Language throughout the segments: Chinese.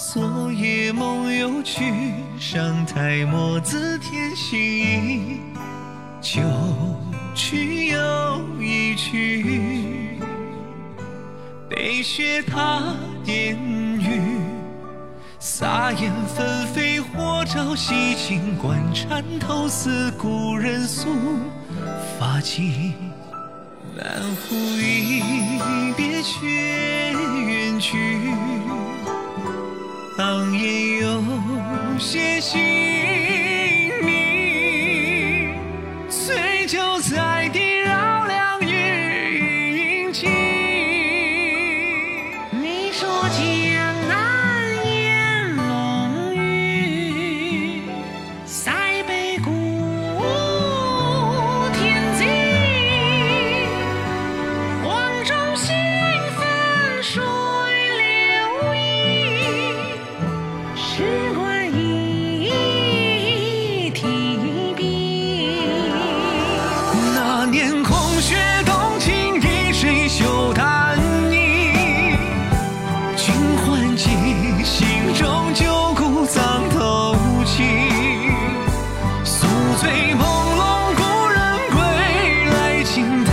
昨夜梦又去，上台墨字添新意，旧曲又一曲，北雪踏点雨，洒烟纷飞火照西京关，缠头似故人宿发髻，南湖一别却远去。当夜有些细腻，醉酒在地年空穴动情，一水袖弹泥。君还记心中旧故藏透气。宿醉朦胧故人归来，轻叹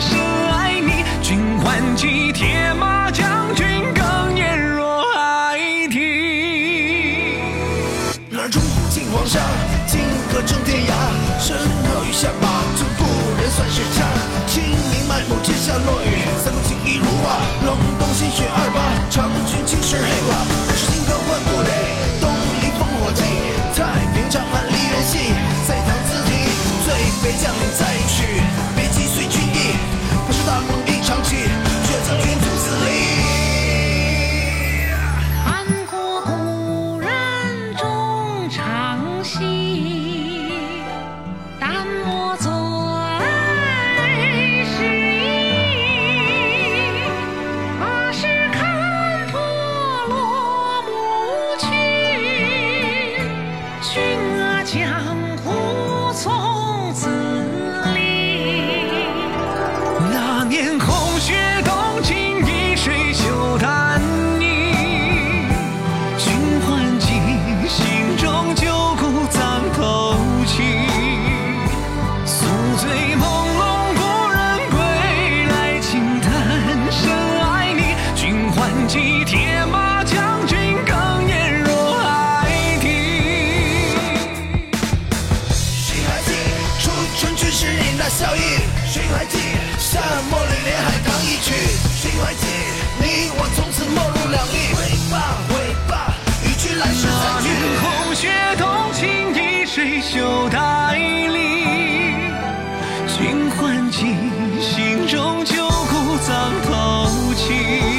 深爱你。君还记铁马将军哽咽若孩提。哪中尽黄沙，金戈征天涯。身后雨下马，起铁马将军哽咽若还记初春君识你那笑意。君还记夏末里莲海棠一曲。君还记你我从此陌路两立归罢未来世再聚雪同情亦随袖带里君还记心中旧骨葬头七